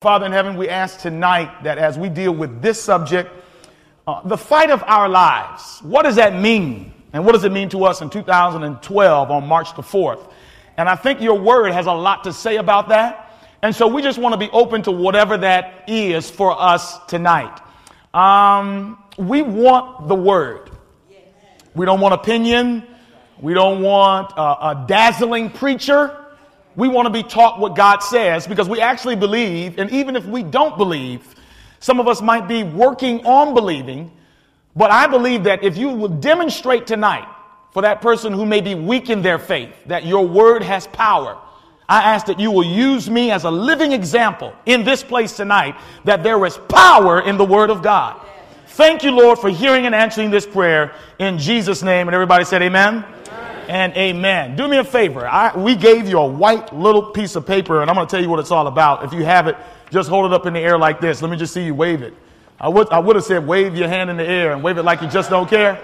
Father in heaven, we ask tonight that as we deal with this subject, uh, the fight of our lives, what does that mean? And what does it mean to us in 2012 on March the 4th? And I think your word has a lot to say about that. And so we just want to be open to whatever that is for us tonight. Um, we want the word. We don't want opinion. We don't want a, a dazzling preacher. We want to be taught what God says because we actually believe, and even if we don't believe, some of us might be working on believing, but I believe that if you will demonstrate tonight for that person who may be weak in their faith that your word has power, I ask that you will use me as a living example in this place tonight that there is power in the word of God. Thank you, Lord, for hearing and answering this prayer in Jesus' name. And everybody said, Amen and amen. Do me a favor. I, we gave you a white little piece of paper, and I'm going to tell you what it's all about. If you have it, just hold it up in the air like this. Let me just see you wave it. I would, I would have said wave your hand in the air and wave it like you just don't care,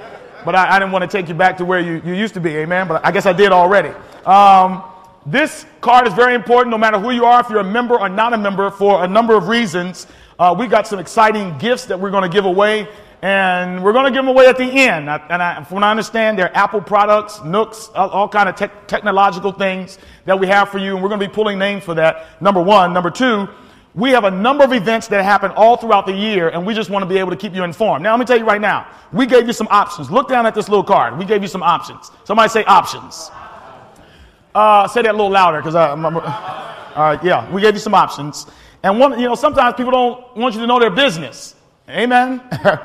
but I, I didn't want to take you back to where you, you used to be, amen. But I guess I did already. Um, this card is very important no matter who you are, if you're a member or not a member, for a number of reasons. Uh, we got some exciting gifts that we're going to give away and we're going to give them away at the end. And I, from what I understand, they're Apple products, Nooks, all, all kind of te- technological things that we have for you, and we're going to be pulling names for that. Number one, number two, we have a number of events that happen all throughout the year, and we just want to be able to keep you informed. Now, let me tell you right now, we gave you some options. Look down at this little card. We gave you some options. Somebody say options. Uh, say that a little louder, because I. I'm, I'm, all right, yeah, we gave you some options. And one, you know, sometimes people don't want you to know their business. Amen.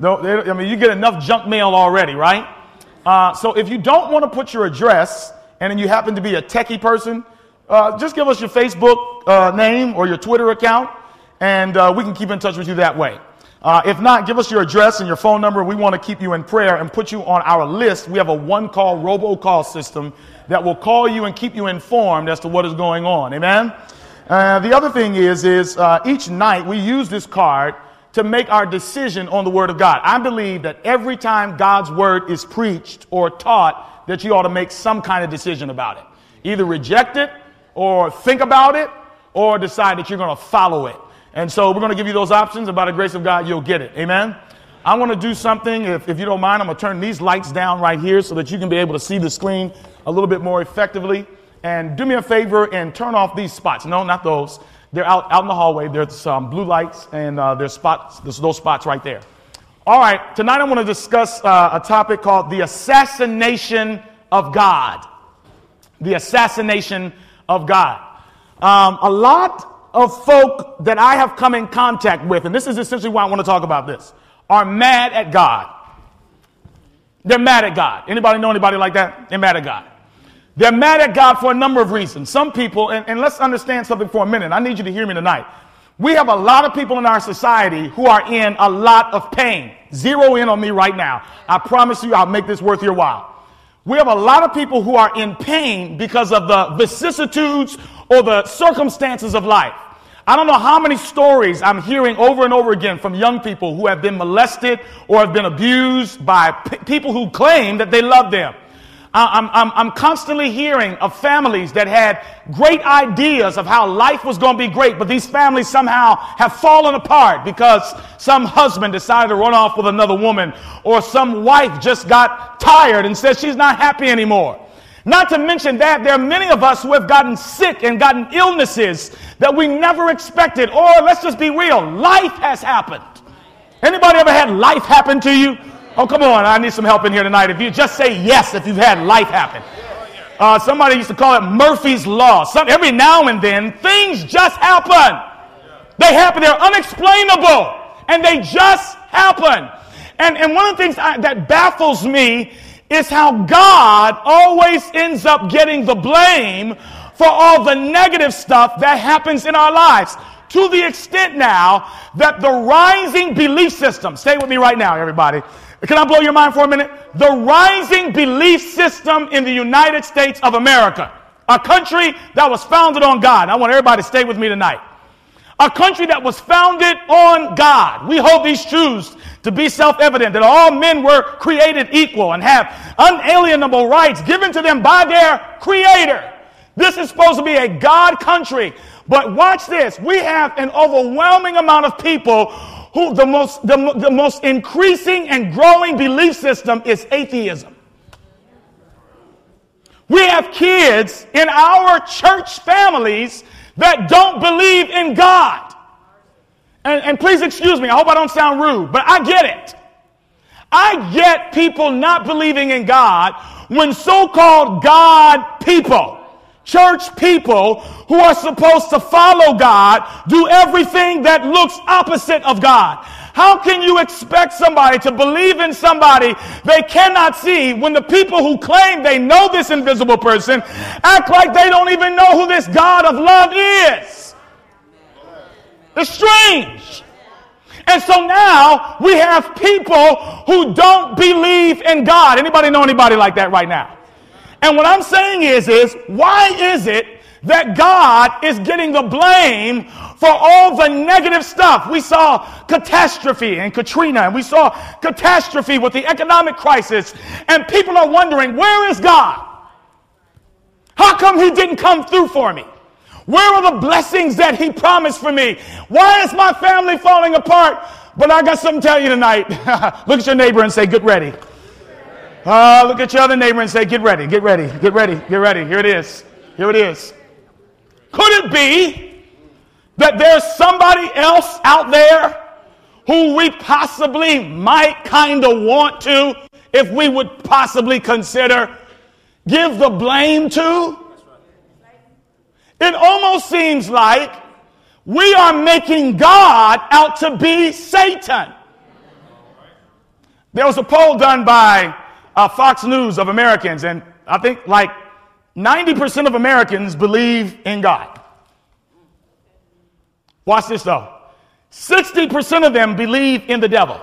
No, I mean, you get enough junk mail already, right? Uh, so if you don't want to put your address and then you happen to be a techie person, uh, just give us your Facebook uh, name or your Twitter account, and uh, we can keep in touch with you that way. Uh, if not, give us your address and your phone number. We want to keep you in prayer and put you on our list. We have a one call robocall system that will call you and keep you informed as to what is going on. Amen? Uh, the other thing is, is each night we use this card to make our decision on the Word of God. I believe that every time God's Word is preached or taught, that you ought to make some kind of decision about it. Either reject it, or think about it, or decide that you're going to follow it. And so we're going to give you those options, and by the grace of God, you'll get it. Amen? I want to do something, if, if you don't mind, I'm going to turn these lights down right here so that you can be able to see the screen a little bit more effectively. And do me a favor and turn off these spots. No, not those. They're out, out in the hallway. There's some blue lights, and uh, there's spots. There's those spots right there. All right, tonight I want to discuss uh, a topic called the assassination of God. The assassination of God. Um, a lot of folk that I have come in contact with, and this is essentially why I want to talk about this, are mad at God. They're mad at God. Anybody know anybody like that? They're mad at God. They're mad at God for a number of reasons. Some people, and, and, let's understand something for a minute. I need you to hear me tonight. We have a lot of people in our society who are in a lot of pain. Zero in on me right now. I promise you I'll make this worth your while. We have a lot of people who are in pain because of the vicissitudes or the circumstances of life. I don't know how many stories I'm hearing over and over again from young people who have been molested or have been abused by p- people who claim that they love them. I'm, I'm, I'm constantly hearing of families that had great ideas of how life was going to be great, but these families somehow have fallen apart because some husband decided to run off with another woman, or some wife just got tired and says she's not happy anymore. Not to mention that there are many of us who have gotten sick and gotten illnesses that we never expected. Or let's just be real, life has happened. Anybody ever had life happen to you? Oh, come on. I need some help in here tonight. If you just say yes if you've had life happen. Uh, somebody used to call it Murphy's Law. Some, every now and then, things just happen. They happen. They're unexplainable. And they just happen. And, and one of the things I, that baffles me is how God always ends up getting the blame for all the negative stuff that happens in our lives. To the extent now that the rising belief system, stay with me right now, everybody can I blow your mind for a minute? The rising belief system in the United States of America, a country that was founded on God. I want everybody to stay with me tonight. A country that was founded on God. We hold these truths to be self evident that all men were created equal and have unalienable rights given to them by their Creator. This is supposed to be a God country. But watch this. We have an overwhelming amount of people who the most, the, the most increasing and growing belief system is atheism. We have kids in our church families that don't believe in God. And, and please excuse me, I hope I don't sound rude, but I get it. I get people not believing in God when so called God people, church people who are supposed to follow God, do everything that looks opposite of God. How can you expect somebody to believe in somebody they cannot see when the people who claim they know this invisible person act like they don't even know who this God of love is? It's strange. And so now we have people who don't believe in God. Anybody know anybody like that right now? And what I'm saying is, is why is it that God is getting the blame for all the negative stuff? We saw catastrophe in Katrina, and we saw catastrophe with the economic crisis, and people are wondering, where is God? How come he didn't come through for me? Where are the blessings that he promised for me? Why is my family falling apart? But I got something to tell you tonight. look at your neighbor and say, get ready. Uh, look at your other neighbor and say, get ready, get ready, get ready, get ready. Here it is. Here it is. Could it be that there's somebody else out there who we possibly might kind of want to, if we would possibly consider, give the blame to? It almost seems like we are making God out to be Satan. There was a poll done by uh, Fox News of Americans, and I think like 90% of Americans believe in God. Watch this though 60% of them believe in the devil.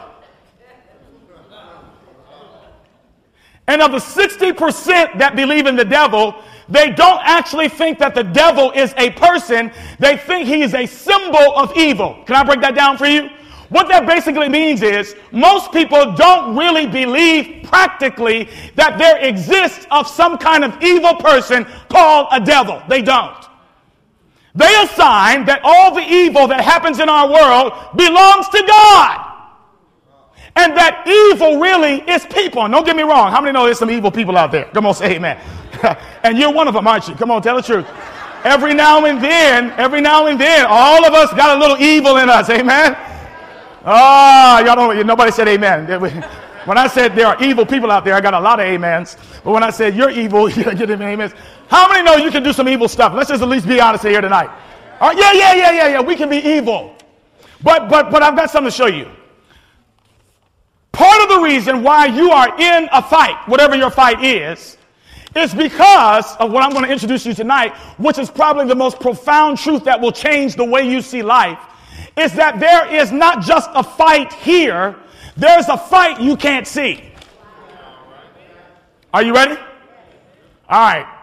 And of the 60% that believe in the devil, they don't actually think that the devil is a person. They think he is a symbol of evil. Can I break that down for you? What that basically means is most people don't really believe practically that there exists of some kind of evil person called a devil. They don't. They assign that all the evil that happens in our world belongs to God. And that evil really is people. And don't get me wrong. How many know there's some evil people out there? Come on, say amen. and you're one of them, aren't you? Come on, tell the truth. Every now and then, every now and then, all of us got a little evil in us. Amen. Ah, oh, y'all don't, nobody said amen. When I said there are evil people out there, I got a lot of amens. But when I said you're evil, you get them amens. How many know you can do some evil stuff? Let's just at least be honest here tonight. Yeah, yeah, yeah, yeah, yeah. We can be evil. But but but I've got something to show you. Part of the reason why you are in a fight, whatever your fight is, is because of what I'm going to introduce you tonight, which is probably the most profound truth that will change the way you see life, is that there is not just a fight here, there's a fight you can't see. Are you ready? All right.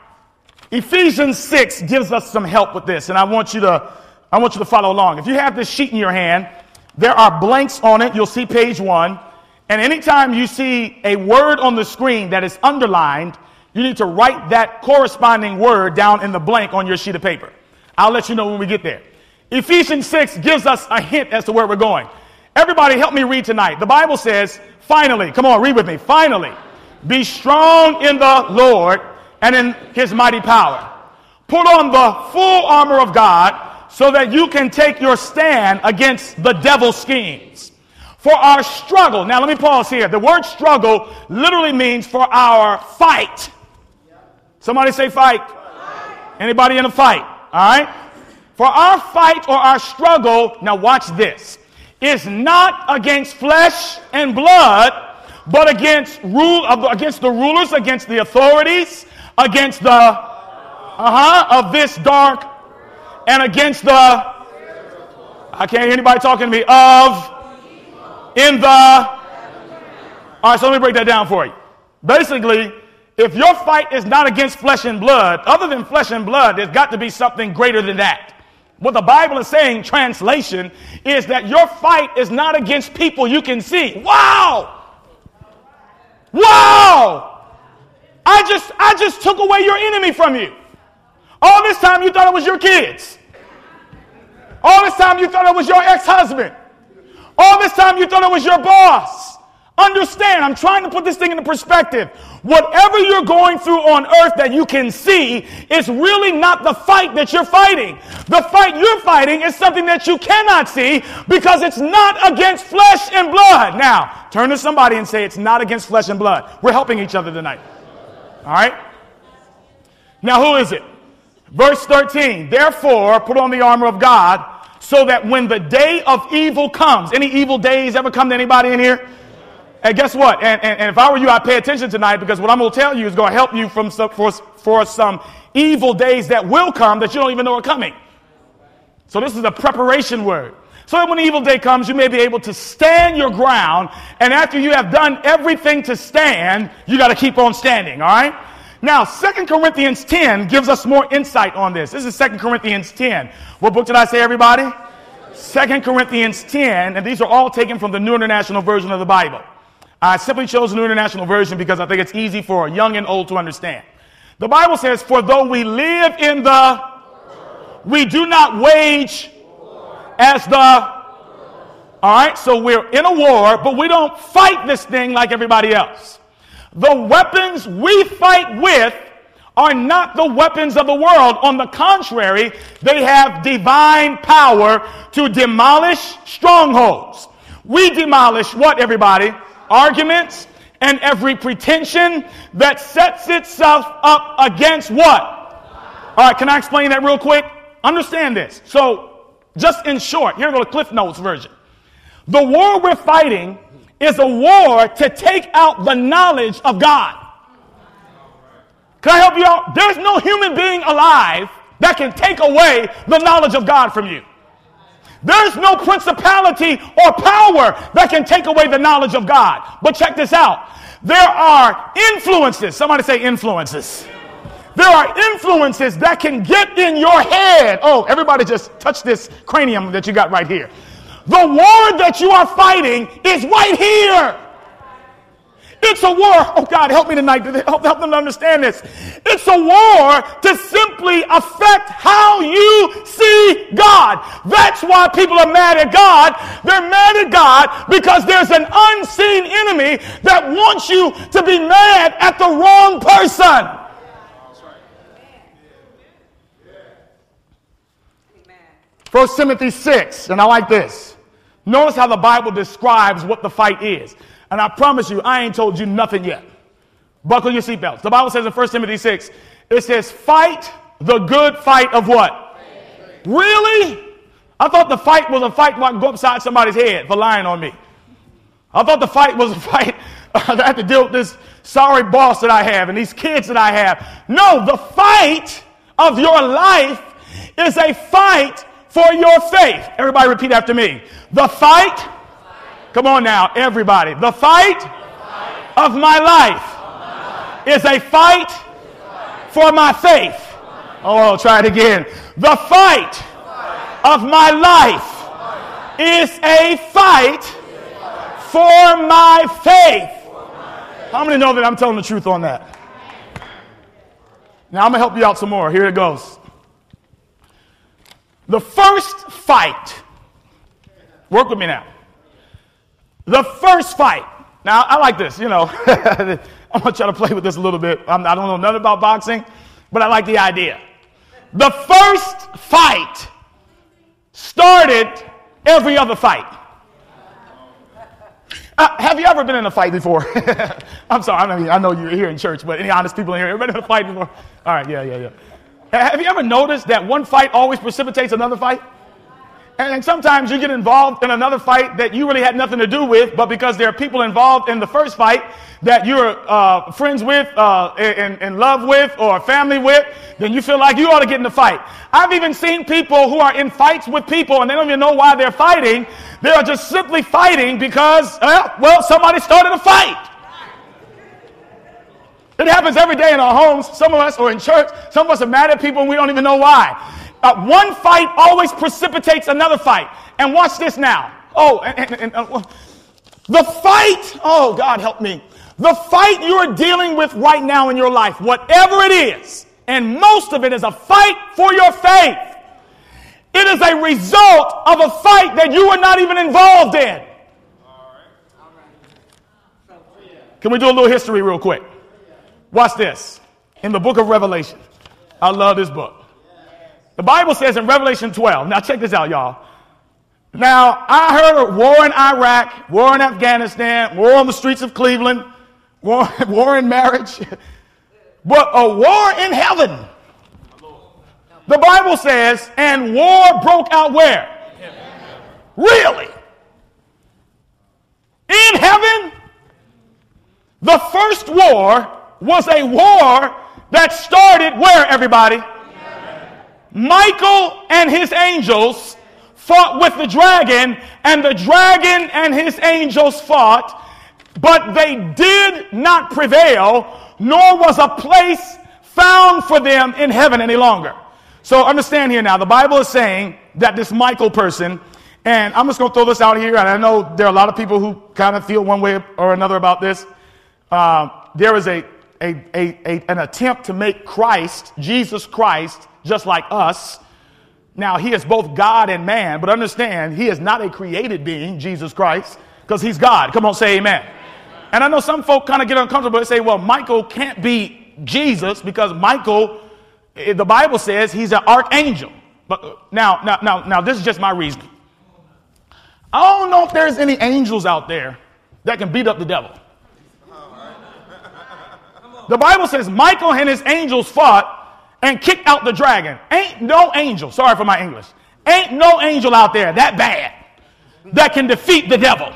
Ephesians 6 gives us some help with this, and I want you to I want you to follow along. If you have this sheet in your hand, there are blanks on it. You'll see page 1. And anytime you see a word on the screen that is underlined, you need to write that corresponding word down in the blank on your sheet of paper. I'll let you know when we get there. Ephesians 6 gives us a hint as to where we're going. Everybody help me read tonight. The Bible says, finally, come on, read with me. Finally, be strong in the Lord and in his mighty power. Put on the full armor of God so that you can take your stand against the devil's schemes. For our struggle, now let me pause here. The word struggle literally means for our fight. Somebody say fight. Anybody in a fight? All right? For our fight or our struggle, now watch this, is not against flesh and blood, but against rule against the rulers, against the authorities, against the uh-huh of this dark, and against the I can't hear anybody talking to me of in the all right, so let me break that down for you. Basically, if your fight is not against flesh and blood, other than flesh and blood, there's got to be something greater than that. What the Bible is saying, translation, is that your fight is not against people you can see. Wow! Wow! I just, I just took away your enemy from you. All this time you thought it was your kids. All this time you thought it was your ex husband. All this time you thought it was your boss. Understand, I'm trying to put this thing into perspective. Whatever you're going through on earth that you can see is really not the fight that you're fighting. The fight you're fighting is something that you cannot see because it's not against flesh and blood. Now, turn to somebody and say, It's not against flesh and blood. We're helping each other tonight. All right? Now, who is it? Verse 13. Therefore, put on the armor of God so that when the day of evil comes, any evil days ever come to anybody in here? And guess what? And, and, and, if I were you, I'd pay attention tonight because what I'm going to tell you is going to help you from some, for, for some evil days that will come that you don't even know are coming. So this is a preparation word. So when the evil day comes, you may be able to stand your ground. And after you have done everything to stand, you got to keep on standing. All right. Now, Second Corinthians 10 gives us more insight on this. This is Second Corinthians 10. What book did I say, everybody? Second Corinthians 10, and these are all taken from the New International Version of the Bible. I simply chose the New International Version because I think it's easy for young and old to understand. The Bible says, For though we live in the, we do not wage as the, all right, so we're in a war, but we don't fight this thing like everybody else. The weapons we fight with are not the weapons of the world. On the contrary, they have divine power to demolish strongholds. We demolish what, everybody? Arguments, and every pretension that sets itself up against what? All right, can I explain that real quick? Understand this. So, just in short, here go the Cliff Notes version. The war we're fighting is a war to take out the knowledge of God. Can I help you out? There's no human being alive that can take away the knowledge of God from you. There's no principality or power that can take away the knowledge of God. But check this out. There are influences. Somebody say influences. There are influences that can get in your head. Oh, everybody just touch this cranium that you got right here. The war that you are fighting is right here. It's a war. Oh God, help me tonight. Help, help them to understand this. It's a war to simply affect how you see God. That's why people are mad at God. They're mad at God because there's an unseen enemy that wants you to be mad at the wrong person. First Timothy 6, and I like this. Notice how the Bible describes what the fight is. And I promise you, I ain't told you nothing yet. Buckle your seatbelts. The Bible says in 1 Timothy 6, it says, fight the good fight of what? Really? I thought the fight was a fight where I go upside somebody's head for lying on me. I thought the fight was a fight that I have to deal with this sorry boss that I have and these kids that I have. No, the fight of your life is a fight for your faith. Everybody repeat after me. The fight Come on now, everybody. The fight, of my life, is a fight for my faith. Oh, try it again. The fight of my life is a fight for my faith. How many know that I'm telling the truth on that? Now I'm going to help you out some more. Here it goes. The first fight, work with me now. The first fight. Now, I like this, you know. I'm going to try to play with this a little bit. I'm, I do not know nothing about boxing, but I like the idea. The first fight started every other fight. Uh, have you ever been in a fight before? I'm sorry, I, mean, I know you're here in church, but any honest people in here, ever been in a fight before? All right, yeah, yeah, yeah. Have you ever noticed that one fight always precipitates another fight? And sometimes you get involved in another fight that you really had nothing to do with, but because there are people involved in the first fight that you're uh, friends with, uh, in, in love with, or family with, then you feel like you ought to get in the fight. I've even seen people who are in fights with people and they don't even know why they're fighting. They are just simply fighting because, uh, well, somebody started a fight. It happens every day in our homes. Some of us, are in church, some of us are mad at people and we don't even know why. Uh, one fight always precipitates another fight. And watch this now. Oh, and, and, and uh, the fight, oh, God help me. The fight you're dealing with right now in your life, whatever it is, and most of it is a fight for your faith, It is a result of a fight that you were not even involved in. Can we do a little history real quick? Watch this. In the book of Revelation, I love this book. The Bible says in Revelation 12, now check this out, y'all. Now, I heard war in Iraq, war in Afghanistan, war on the streets of Cleveland, war, war in marriage, but a war in heaven. The Bible says, and war broke out where? Really? In heaven? The first war was a war that started where, everybody? Michael and his angels fought with the dragon, and the dragon and his angels fought, but they did not prevail, nor was a place found for them in heaven any longer. So understand here now, the Bible is saying that this Michael person, and I'm just going to throw this out here, and I know there are a lot of people who kind of feel one way or another about this. Uh, there is a, a, a, a, an attempt to make Christ, Jesus Christ, just like us. Now, he is both God and man, but understand, he is not a created being, Jesus Christ, because he's God. Come on, say amen. And I know some folk kind of get uncomfortable and say, well, Michael can't be Jesus because Michael, eh, the Bible says he's an archangel. But uh, now, now, now, now, this is just my reason. I don't know if there's any angels out there that can beat up the devil. The Bible says Michael and his angels fought and kicked out the dragon. Ain't no angel, sorry for my English, ain't no angel out there that bad that can defeat the devil.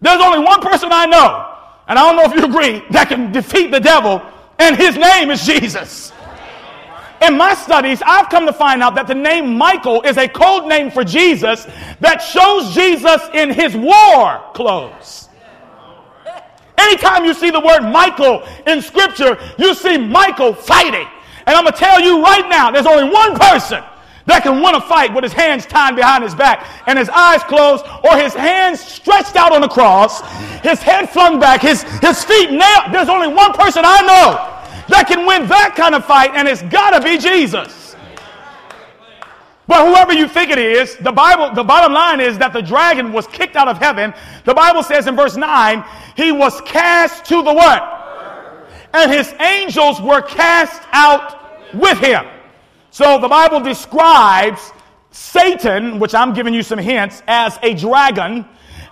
There's only one person I know, and I don't know if you agree, that can defeat the devil, and his name is Jesus. In my studies, I've come to find out that the name Michael is a code name for Jesus that shows Jesus in his war clothes. Anytime you see the word Michael in scripture, you see Michael fighting. And I'm going to tell you right now, there's only one person that can win a fight with his hands tied behind his back and his eyes closed or his hands stretched out on the cross, his head flung back, his, his feet nailed. There's only one person I know that can win that kind of fight, and it's got to be Jesus. But whoever you think it is, the Bible, the bottom line is that the dragon was kicked out of heaven. The Bible says in verse 9, he was cast to the what? And his angels were cast out with him. So the Bible describes Satan, which I'm giving you some hints, as a dragon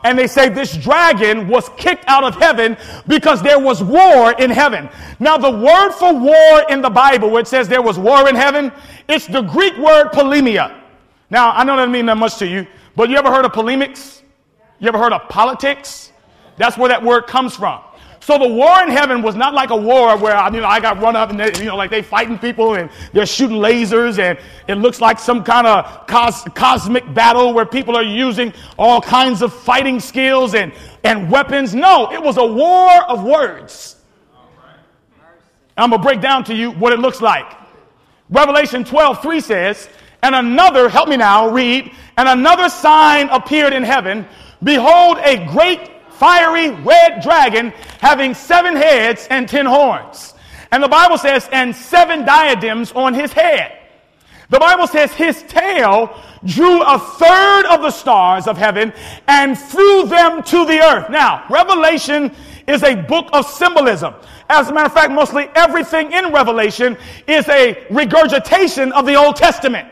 and they say this dragon was kicked out of heaven because there was war in heaven. Now, the word for war in the Bible, where it says there was war in heaven, it's the Greek word polemia. Now, I know that doesn't mean that much to you, but you ever heard of polemics? You ever heard of politics? That's where that word comes from. So the war in heaven was not like a war where you know I got run up and they, you know like they fighting people and they're shooting lasers and it looks like some kind of cos- cosmic battle where people are using all kinds of fighting skills and, and weapons. No, it was a war of words. I'm gonna break down to you what it looks like. Revelation 12, 3 says, and another, help me now, read, and another sign appeared in heaven. Behold, a great fiery red dragon having seven heads and ten horns. And the Bible says, and seven diadems on his head. The Bible says his tail drew a third of the stars of heaven and threw them to the earth. Now, Revelation is a book of symbolism. As a matter of fact, mostly everything in Revelation is a regurgitation of the Old Testament.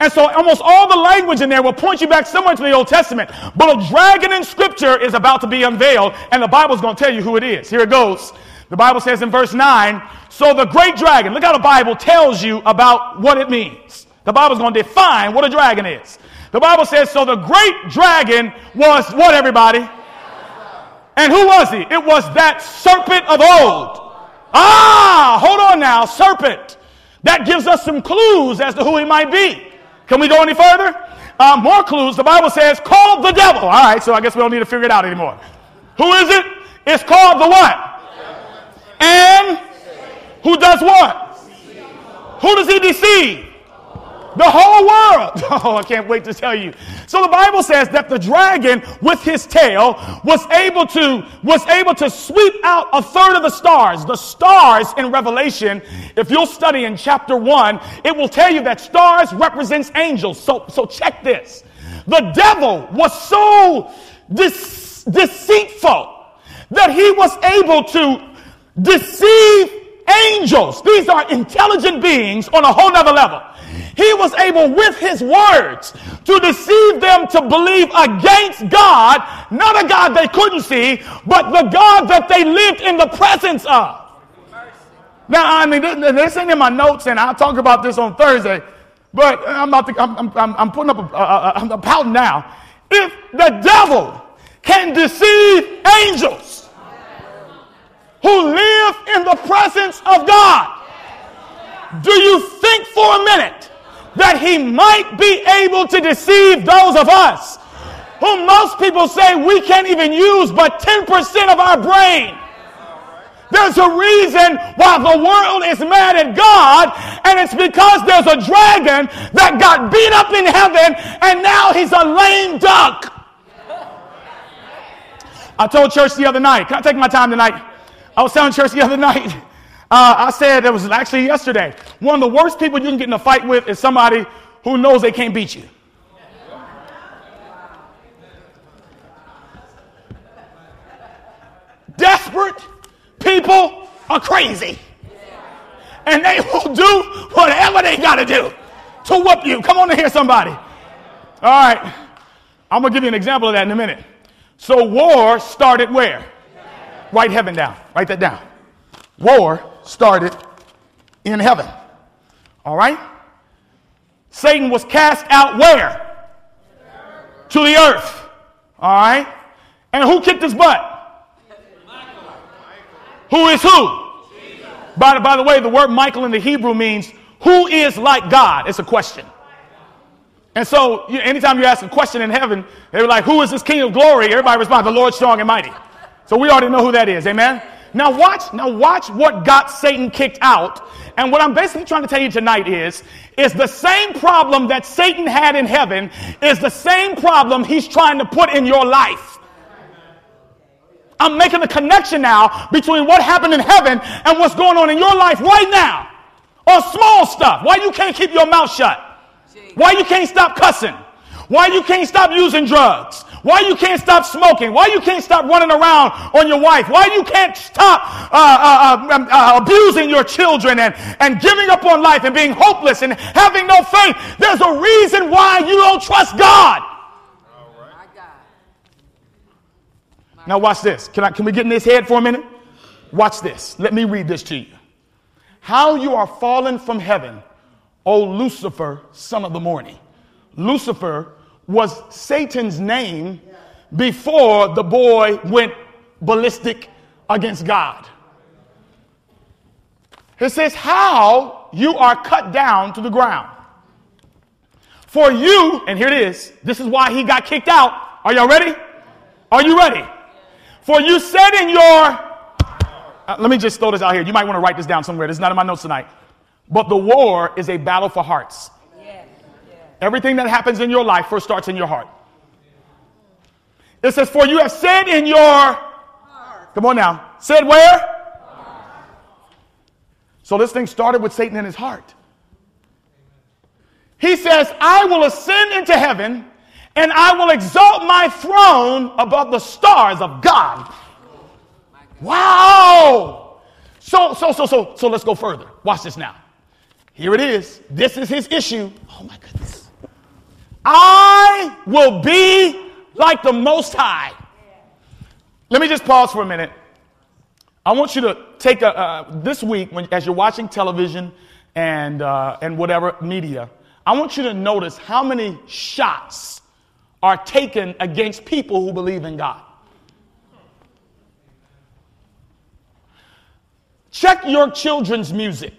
And so almost all the language in there will point you back somewhere to the Old Testament. But a dragon in scripture is about to be unveiled, and the Bible's going to tell you who it is. Here it goes. The Bible says in verse 9, so the great dragon, look how the Bible tells you about what it means. The Bible's going to define what a dragon is. The Bible says, so the great dragon was what, everybody? And who was he? It was that serpent of old. Ah, hold on now, serpent. That gives us some clues as to who he might be. Can we go any further? Uh, more clues. The Bible says, called the devil. All right, so I guess we don't need to figure it out anymore. Who is it? It's called the what? And who does what? Who does he deceive? The whole world. Oh, I can't wait to tell you. So the Bible says that the dragon with his tail was able to, was able to sweep out a third of the stars. The stars in Revelation, if you'll study in chapter one, it will tell you that stars represents angels. So, so check this. The devil was so de- deceitful that he was able to deceive angels. These are intelligent beings on a whole nother level. He was able with his words to deceive them to believe against God, not a God they couldn't see, but the God that they lived in the presence of. Now, I mean, this ain't in my notes, and I'll talk about this on Thursday, but I'm, about to, I'm, I'm, I'm putting up a, a, a, pouting now. If the devil can deceive angels who live in the presence of God, do you think for a minute that he might be able to deceive those of us who most people say we can't even use but 10% of our brain. There's a reason why the world is mad at God, and it's because there's a dragon that got beat up in heaven, and now he's a lame duck. I told church the other night, can I take my time tonight? I was telling church the other night uh, I said it was actually yesterday. One of the worst people you can get in a fight with is somebody who knows they can't beat you. Desperate people are crazy. And they will do whatever they got to do to whoop you. Come on to hear somebody. All right. I'm going to give you an example of that in a minute. So, war started where? Write heaven down. Write that down. War started in heaven. All right? Satan was cast out where? To the earth. All right? And who kicked his butt? Who is who? By, the, by the way, the word Michael in the Hebrew means who is like God? It's a question. And so, anytime you ask a question in heaven, they were like, Who is this King of glory? Everybody responds, The Lord strong and mighty. So we already know who that is. Amen? Now watch, now watch what got Satan kicked out. And what I'm basically trying to tell you tonight is, is the same problem that Satan had in heaven is the same problem he's trying to put in your life. I'm making a connection now between what happened in heaven and what's going on in your life right now. On small stuff. Why you can't keep your mouth shut? Why you can't stop cussing? Why you can't stop using drugs? Why you can't stop smoking? Why you can't stop running around on your wife? Why you can't stop uh, uh, uh, um, uh, abusing your children and, and giving up on life and being hopeless and having no faith? There's a reason why you don't trust God. Now watch this. Can, I, can we get in this head for a minute? Watch this. Let me read this to you. How you are fallen from heaven, O Lucifer, son of the morning. Lucifer was Satan's name before the boy went ballistic against God. It says, How you are cut down to the ground. For you, and here it is, this is why he got kicked out. Are y'all ready? Are you ready? For you said in your, uh, let me just throw this out here. You might want to write this down somewhere. This is not in my notes tonight. But the war is a battle for hearts. Everything that happens in your life first starts in your heart. It says, For you have said in your heart. Come on now. Said where? Heart. So this thing started with Satan in his heart. He says, I will ascend into heaven and I will exalt my throne above the stars of God. Wow. So, so, so, so, so let's go further. Watch this now. Here it is. This is his issue. Oh my goodness. I will be like the Most High. Let me just pause for a minute. I want you to take a, uh, this week, when, as you're watching television and, uh, and whatever media, I want you to notice how many shots are taken against people who believe in God. Check your children's music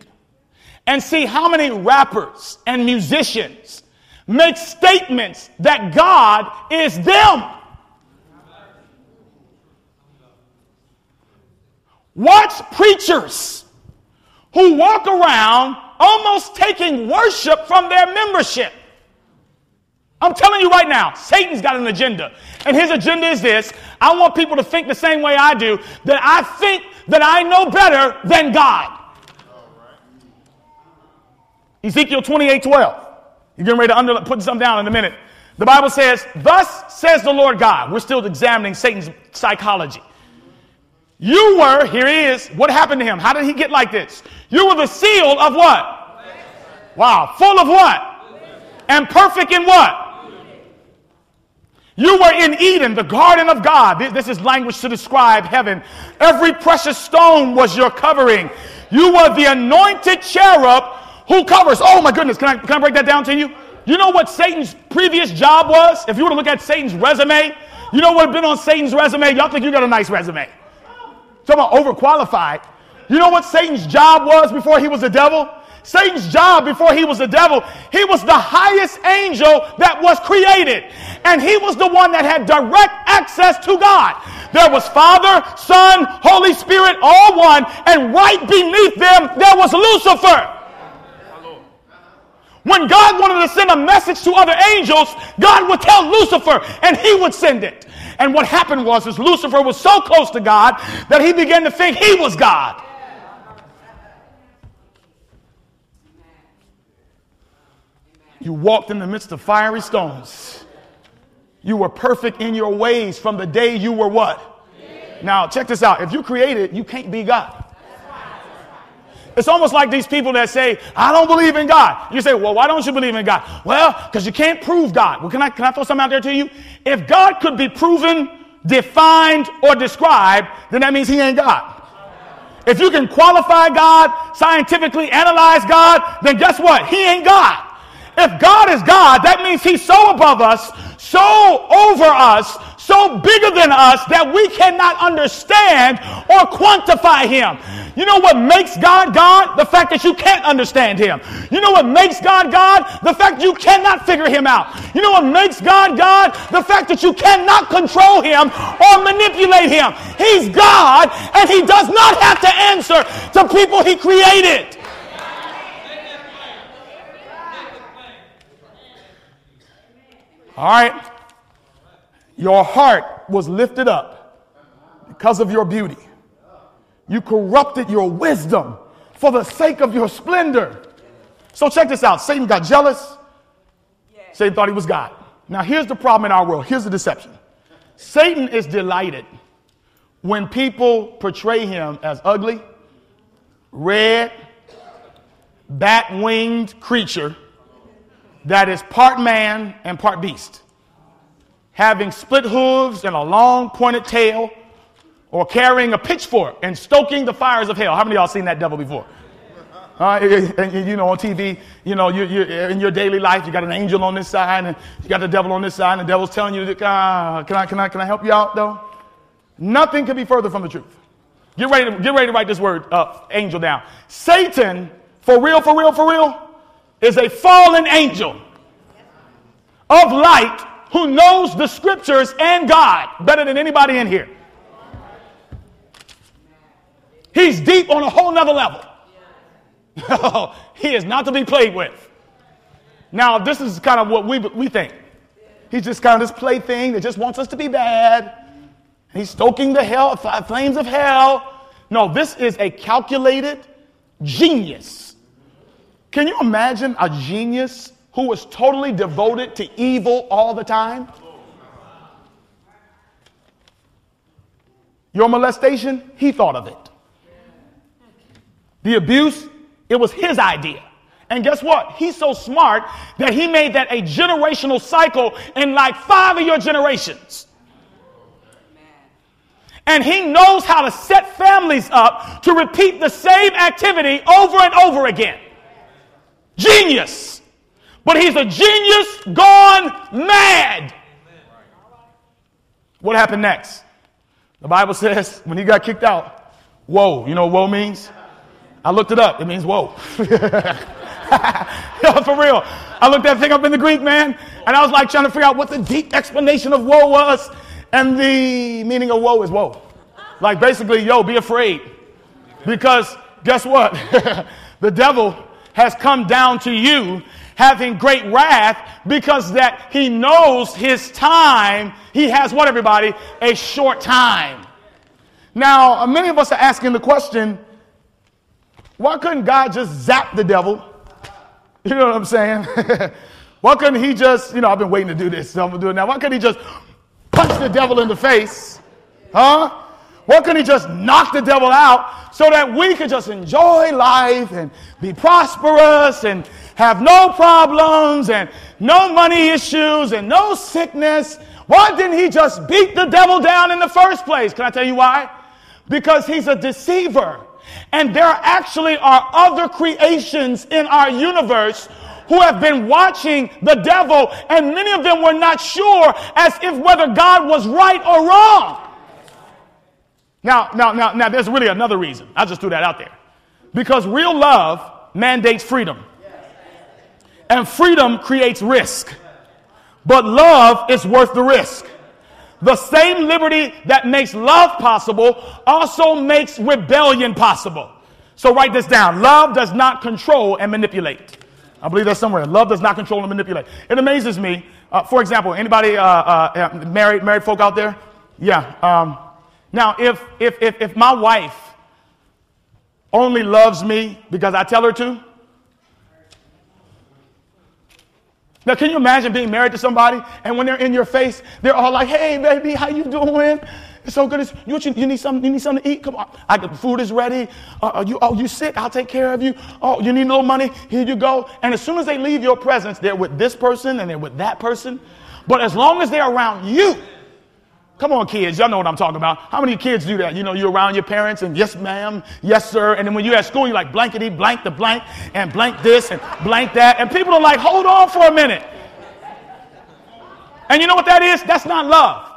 and see how many rappers and musicians make statements that God is them. Watch preachers who walk around almost taking worship from their membership. I'm telling you right now, Satan's got an agenda. And his agenda is this I want people to think the same way I do, that I think that I know better than God. Ezekiel 28 12. You're getting ready to under, put some down in a minute. The Bible says, Thus says the Lord God. We're still examining Satan's psychology. You were, here he is. What happened to him? How did he get like this? You were the seal of what? Wow. Full of what? And perfect in what? You were in Eden, the garden of God. This is language to describe heaven. Every precious stone was your covering. You were the anointed cherub who covers. Oh my goodness, can I, can I break that down to you? You know what Satan's previous job was? If you were to look at Satan's resume, you know what had been on Satan's resume? Y'all think you got a nice resume. Talking about overqualified. You know what Satan's job was before he was a devil? Satan's job before he was the devil, he was the highest angel that was created. And he was the one that had direct access to God. There was Father, Son, Holy Spirit, all one. And right beneath them, there was Lucifer. When God wanted to send a message to other angels, God would tell Lucifer and he would send it. And what happened was is Lucifer was so close to God that he began to think he was God. You walked in the midst of fiery stones. You were perfect in your ways from the day you were what? Now, check this out. If you created, you can't be God. It's almost like these people that say, I don't believe in God. You say, well, why don't you believe in God? Well, because you can't prove God. Well, can I, can I throw something out there to you? If God could be proven, defined, or described, then that means he ain't God. If you can qualify God, scientifically analyze God, then guess what? He ain't God. If God is God, that means He's so above us, so over us, so bigger than us that we cannot understand or quantify Him. You know what makes God God? The fact that you can't understand Him. You know what makes God God? The fact you cannot figure Him out. You know what makes God God? The fact that you cannot control Him or manipulate Him. He's God and He does not have to answer to people He created. All right? Your heart was lifted up because of your beauty. You corrupted your wisdom for the sake of your splendor. So check this out Satan got jealous. Satan thought he was God. Now, here's the problem in our world. Here's the deception Satan is delighted when people portray him as ugly, red, bat winged creature that is part man and part beast, having split hooves and a long pointed tail, or carrying a pitchfork and stoking the fires of hell. How many of y'all seen that devil before? Uh, and, you know, on TV, you know, you, you, in your daily life, you got an angel on this side and you got the devil on this side, and the devil's telling you, uh, can, I, can, I, can I help you out, though? Nothing could be further from the truth. Get ready to, get ready to write this word, uh, angel, down. Satan, for real, for real, for real, is a fallen angel of light who knows the scriptures and God better than anybody in here. He's deep on a whole nother level. he is not to be played with. Now, this is kind of what we, we think. He's just kind of this plaything that just wants us to be bad. He's stoking the hell, flames of hell. No, this is a calculated genius can you imagine a genius who was totally devoted to evil all the time? Your molestation, he thought of it. The abuse, it was his idea. And guess what? He's so smart that he made that a generational cycle in like five of your generations. And he knows how to set families up to repeat the same activity over and over again. Genius. But he's a genius gone mad. What happened next? The Bible says when he got kicked out, woe. You know what woe means? I looked it up. It means whoa. For real. I looked that thing up in the Greek, man, and I was like trying to figure out what the deep explanation of woe was. And the meaning of woe is woe. Like basically, yo, be afraid. Because guess what? the devil has come down to you having great wrath because that he knows his time. He has what, everybody? A short time. Now, many of us are asking the question why couldn't God just zap the devil? You know what I'm saying? why couldn't he just, you know, I've been waiting to do this, so I'm gonna do it now. Why couldn't he just punch the devil in the face? Huh? Why couldn't he just knock the devil out so that we could just enjoy life and be prosperous and have no problems and no money issues and no sickness? Why didn't he just beat the devil down in the first place? Can I tell you why? Because he's a deceiver. And there actually are other creations in our universe who have been watching the devil, and many of them were not sure as if whether God was right or wrong. Now, now, now, now, there's really another reason. I just threw that out there. Because real love mandates freedom. And freedom creates risk. But love is worth the risk. The same liberty that makes love possible also makes rebellion possible. So write this down. Love does not control and manipulate. I believe that's somewhere. Love does not control and manipulate. It amazes me. Uh, for example, anybody uh, uh, married married folk out there? Yeah. Um, now, if, if, if, if my wife only loves me because I tell her to, Now, can you imagine being married to somebody and when they're in your face, they're all like, "Hey, baby, how you doing? It's so good. It's, you, you, need something? You need something to eat? Come on. I got food is ready. Uh, are you, oh, you sick? I'll take care of you. Oh, you need a little money? Here you go. And as soon as they leave your presence, they're with this person and they're with that person. But as long as they're around you, Come on, kids. Y'all know what I'm talking about. How many kids do that? You know, you're around your parents and yes, ma'am, yes, sir. And then when you're at school, you're like blankety blank the blank and blank this and blank that. And people are like, hold on for a minute. And you know what that is? That's not love.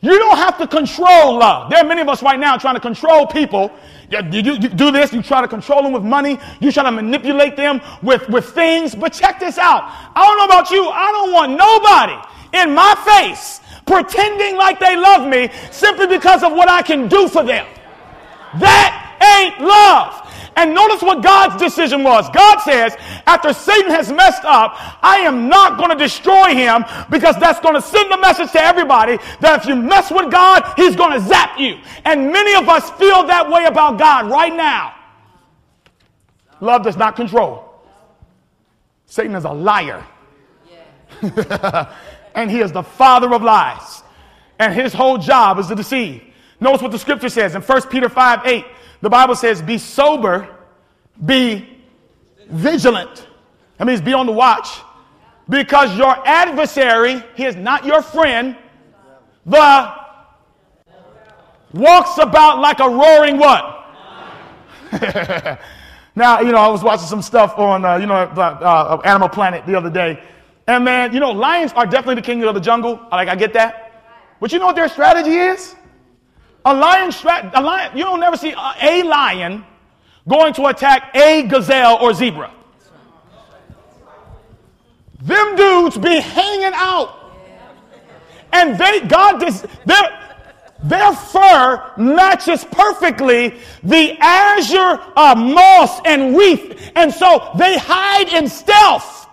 You don't have to control love. There are many of us right now trying to control people. You, you, you, do this, you try to control them with money, you try to manipulate them with, with things. But check this out. I don't know about you, I don't want nobody in my face pretending like they love me simply because of what I can do for them. That ain't love. And notice what God's decision was. God says, after Satan has messed up, I am not going to destroy him because that's going to send a message to everybody that if you mess with God, he's going to zap you. And many of us feel that way about God right now. Love does not control. Satan is a liar. And he is the father of lies. And his whole job is to deceive. Notice what the scripture says in 1 Peter 5 8. The Bible says, Be sober, be vigilant. That means be on the watch. Because your adversary, he is not your friend, the walks about like a roaring what? now, you know, I was watching some stuff on, uh, you know, uh, Animal Planet the other day. And man, you know, lions are definitely the king of the jungle. Like, I get that. But you know what their strategy is? A lion, a lion, you don't never see a, a lion going to attack a gazelle or zebra. Them dudes be hanging out. And they, God, this, their, their fur matches perfectly the azure uh, moss and reef. And so they hide in stealth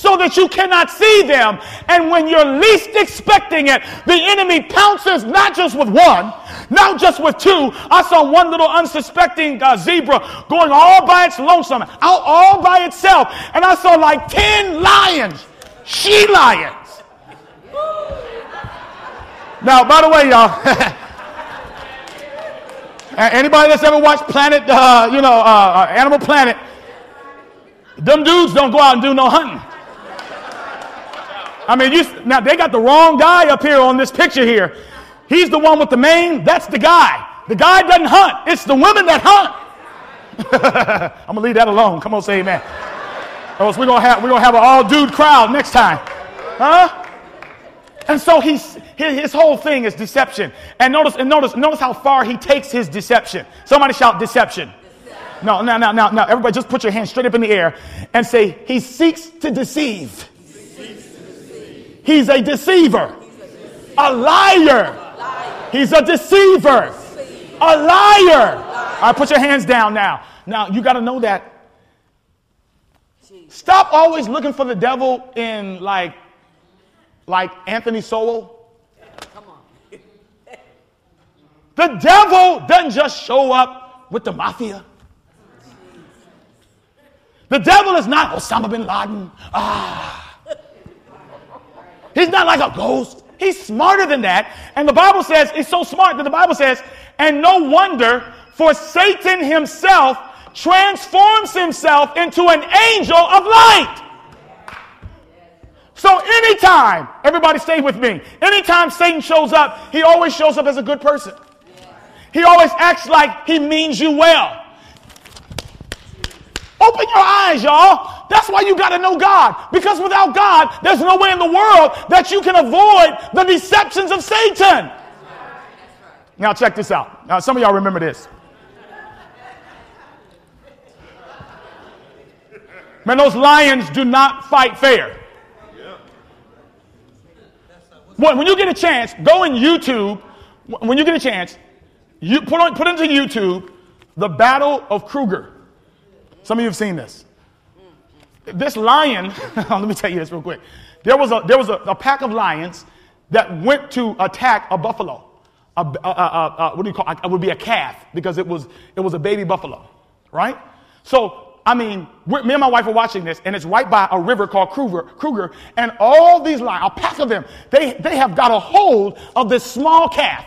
so that you cannot see them. And when you're least expecting it, the enemy pounces not just with one, not just with two. I saw one little unsuspecting uh, zebra going all by its lonesome, out all by itself. And I saw like 10 lions, she lions. Now, by the way, y'all, anybody that's ever watched Planet, uh, you know, uh, uh, Animal Planet, them dudes don't go out and do no hunting. I mean, you, now they got the wrong guy up here on this picture here. He's the one with the mane. That's the guy. The guy doesn't hunt. It's the women that hunt. I'm gonna leave that alone. Come on, say amen. Or else we're gonna have we're gonna have an all dude crowd next time, huh? And so he's his whole thing is deception. And notice and notice notice how far he takes his deception. Somebody shout deception. No, no, no, no, no. Everybody just put your hand straight up in the air and say, He seeks to deceive. He's a deceiver, a liar. He's a deceiver, a liar. All right, put your hands down now. Now, you got to know that Stop always looking for the devil in like, like Anthony Sowell. The devil doesn't just show up with the mafia. The devil is not Osama bin Laden. Ah. He's not like a ghost. He's smarter than that. And the Bible says, he's so smart that the Bible says, and no wonder, for Satan himself transforms himself into an angel of light. So anytime, everybody stay with me, anytime Satan shows up, he always shows up as a good person. He always acts like he means you well. Open your eyes, y'all. That's why you got to know God. Because without God, there's no way in the world that you can avoid the deceptions of Satan. Now, check this out. Now, some of y'all remember this. Man, those lions do not fight fair. When you get a chance, go in YouTube. When you get a chance, you put, on, put into YouTube the Battle of Kruger. Some of you have seen this. This lion, let me tell you this real quick. There was a, there was a, a pack of lions that went to attack a buffalo. A, a, a, what do you call it? It would be a calf because it was, it was a baby buffalo, right? So, I mean, me and my wife are watching this, and it's right by a river called Kruger, Kruger and all these lions, a pack of them, they, they have got a hold of this small calf.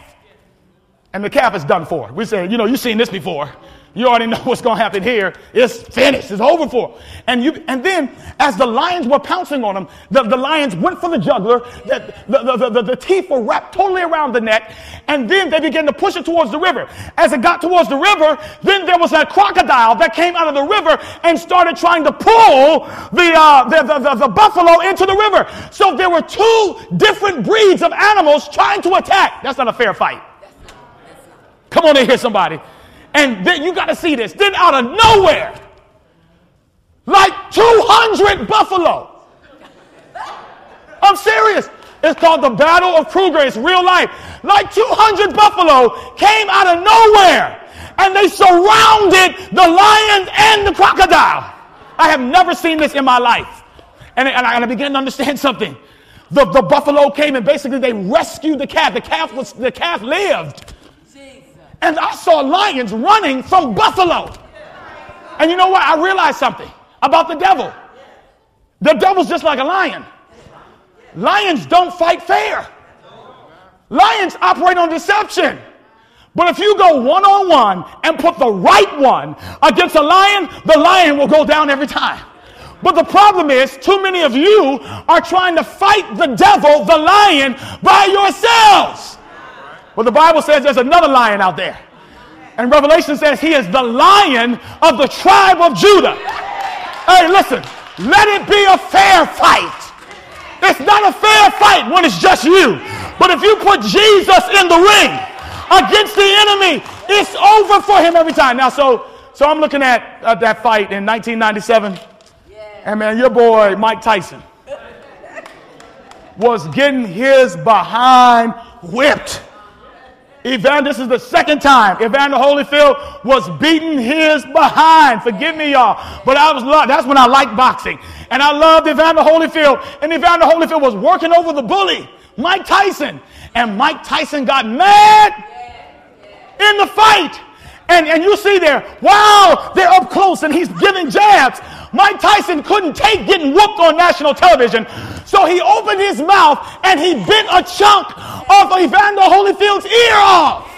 And the calf is done for. We say, you know, you've seen this before. You already know what's going to happen here. It's finished. It's over for. And you, and then as the lions were pouncing on him, the, the lions went for the jugular. The, the, the, the, the teeth were wrapped totally around the neck. And then they began to push it towards the river. As it got towards the river, then there was a crocodile that came out of the river and started trying to pull the, uh, the, the, the, the buffalo into the river. So there were two different breeds of animals trying to attack. That's not a fair fight. Come on in here, somebody. And then you got to see this. Then out of nowhere, like 200 buffalo. I'm serious. It's called the Battle of Kruger. It's real life. Like 200 buffalo came out of nowhere and they surrounded the lions and the crocodile. I have never seen this in my life. And, I, and I began to understand something. The, the buffalo came and basically they rescued the calf. The calf was the calf lived and I saw lions running from buffalo. And you know what? I realized something about the devil. The devil's just like a lion. Lions don't fight fair. Lions operate on deception. But if you go one on one and put the right one against a lion, the lion will go down every time. But the problem is, too many of you are trying to fight the devil, the lion, by yourselves. Well, the Bible says there's another lion out there. And Revelation says he is the lion of the tribe of Judah. Hey, listen, let it be a fair fight. It's not a fair fight when it's just you. But if you put Jesus in the ring against the enemy, it's over for him every time. Now, so so I'm looking at uh, that fight in 1997. And man, your boy Mike Tyson was getting his behind whipped. Evander, this is the second time Evander Holyfield was beating his behind. Forgive me, y'all. But I was love. That's when I liked boxing. And I loved Evander Holyfield. And Evander Holyfield was working over the bully, Mike Tyson. And Mike Tyson got mad in the fight. And, and you see there, wow, they're up close and he's giving jabs. Mike Tyson couldn't take getting whooped on national television. So he opened his mouth and he bit a chunk off Evander Holyfield's ear off.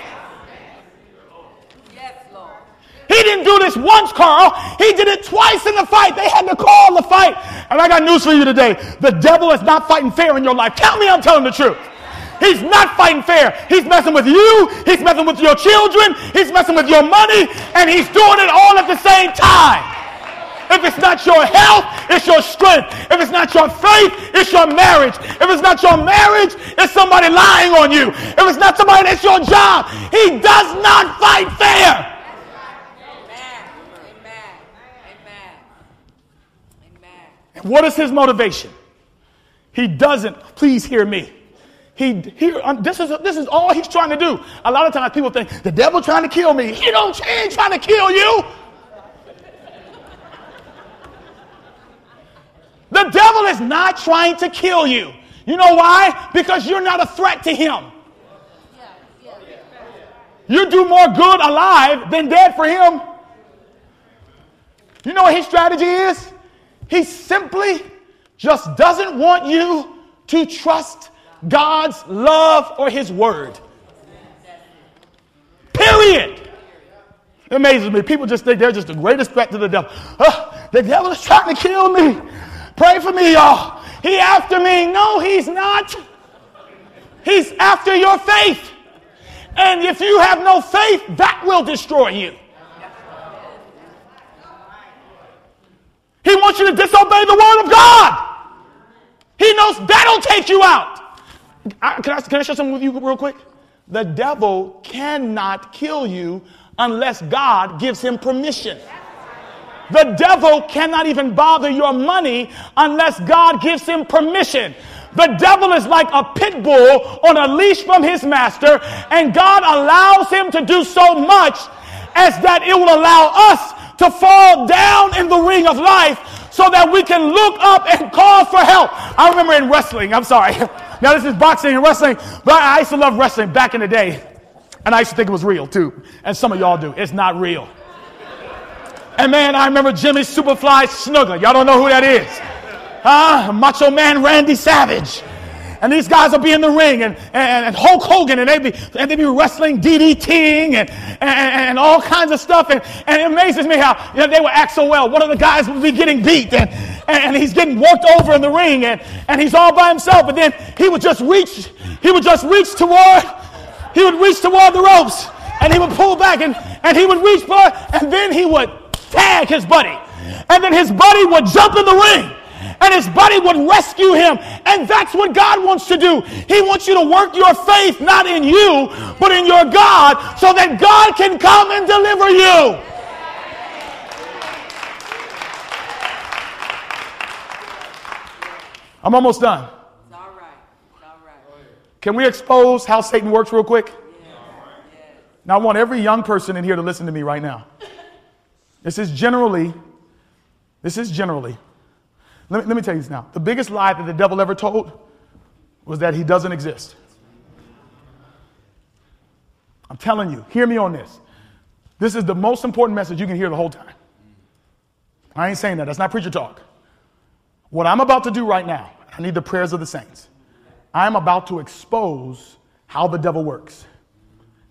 He didn't do this once, Carl. He did it twice in the fight. They had to call the fight. And I got news for you today. The devil is not fighting fair in your life. Tell me I'm telling the truth. He's not fighting fair. He's messing with you. He's messing with your children. He's messing with your money. And he's doing it all at the same time. If it's not your health, it's your strength. If it's not your faith, it's your marriage. If it's not your marriage, it's somebody lying on you. If it's not somebody, it's your job. He does not fight fair. What is his motivation? He doesn't, please hear me. He here um, this is this is all he's trying to do. A lot of times people think the devil trying to kill me. He don't he ain't trying to kill you. The devil is not trying to kill you. You know why? Because you're not a threat to him. You do more good alive than dead for him. You know what his strategy is? He simply just doesn't want you to trust God's love or his word. Period. It amazes me. People just think they're just the greatest threat to the devil. The devil is trying to kill me. Pray for me, y'all. He after me. No, he's not. He's after your faith. And if you have no faith, that will destroy you. He wants you to disobey the word of God. He knows that'll take you out. I, can, I, can I share something with you real quick? The devil cannot kill you unless God gives him permission. The devil cannot even bother your money unless God gives him permission. The devil is like a pit bull on a leash from his master, and God allows him to do so much as that it will allow us to fall down in the ring of life so that we can look up and call for help. I remember in wrestling, I'm sorry. Now this is boxing and wrestling, but I used to love wrestling back in the day. And I used to think it was real too. And some of y'all do. It's not real. And man, I remember Jimmy Superfly Snuka. Y'all don't know who that is. Huh? Macho Man Randy Savage. And these guys will be in the ring and, and, and Hulk Hogan and they'd be, and they be wrestling DDTing and, and, and all kinds of stuff. And, and it amazes me how you know, they would act so well. One of the guys would be getting beat and, and he's getting worked over in the ring and, and he's all by himself. But then he would just reach, he would just reach toward, he would reach toward the ropes and he would pull back and, and he would reach for, and then he would tag his buddy. And then his buddy would jump in the ring and his buddy would rescue him. And that's what God wants to do. He wants you to work your faith not in you, but in your God so that God can come and deliver you. I'm almost done. Can we expose how Satan works real quick? Now, I want every young person in here to listen to me right now. This is generally, this is generally. Let me, let me tell you this now. The biggest lie that the devil ever told was that he doesn't exist. I'm telling you, hear me on this. This is the most important message you can hear the whole time. I ain't saying that. That's not preacher talk. What I'm about to do right now, I need the prayers of the saints. I'm about to expose how the devil works.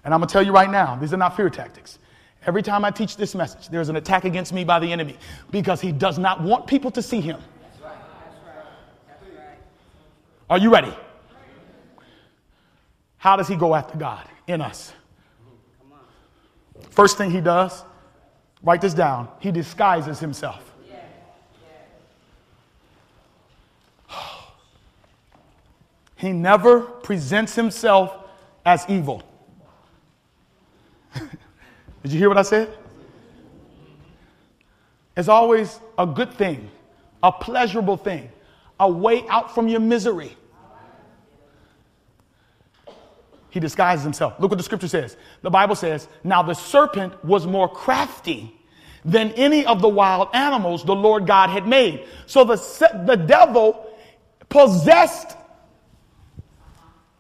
And I'm going to tell you right now, these are not fear tactics. Every time I teach this message, there's an attack against me by the enemy because he does not want people to see him. Are you ready? How does he go after God in us? First thing he does, write this down, he disguises himself. He never presents himself as evil. Did you hear what I said? It's always a good thing, a pleasurable thing, a way out from your misery. He disguises himself. Look what the scripture says. The Bible says, Now the serpent was more crafty than any of the wild animals the Lord God had made. So the, the devil possessed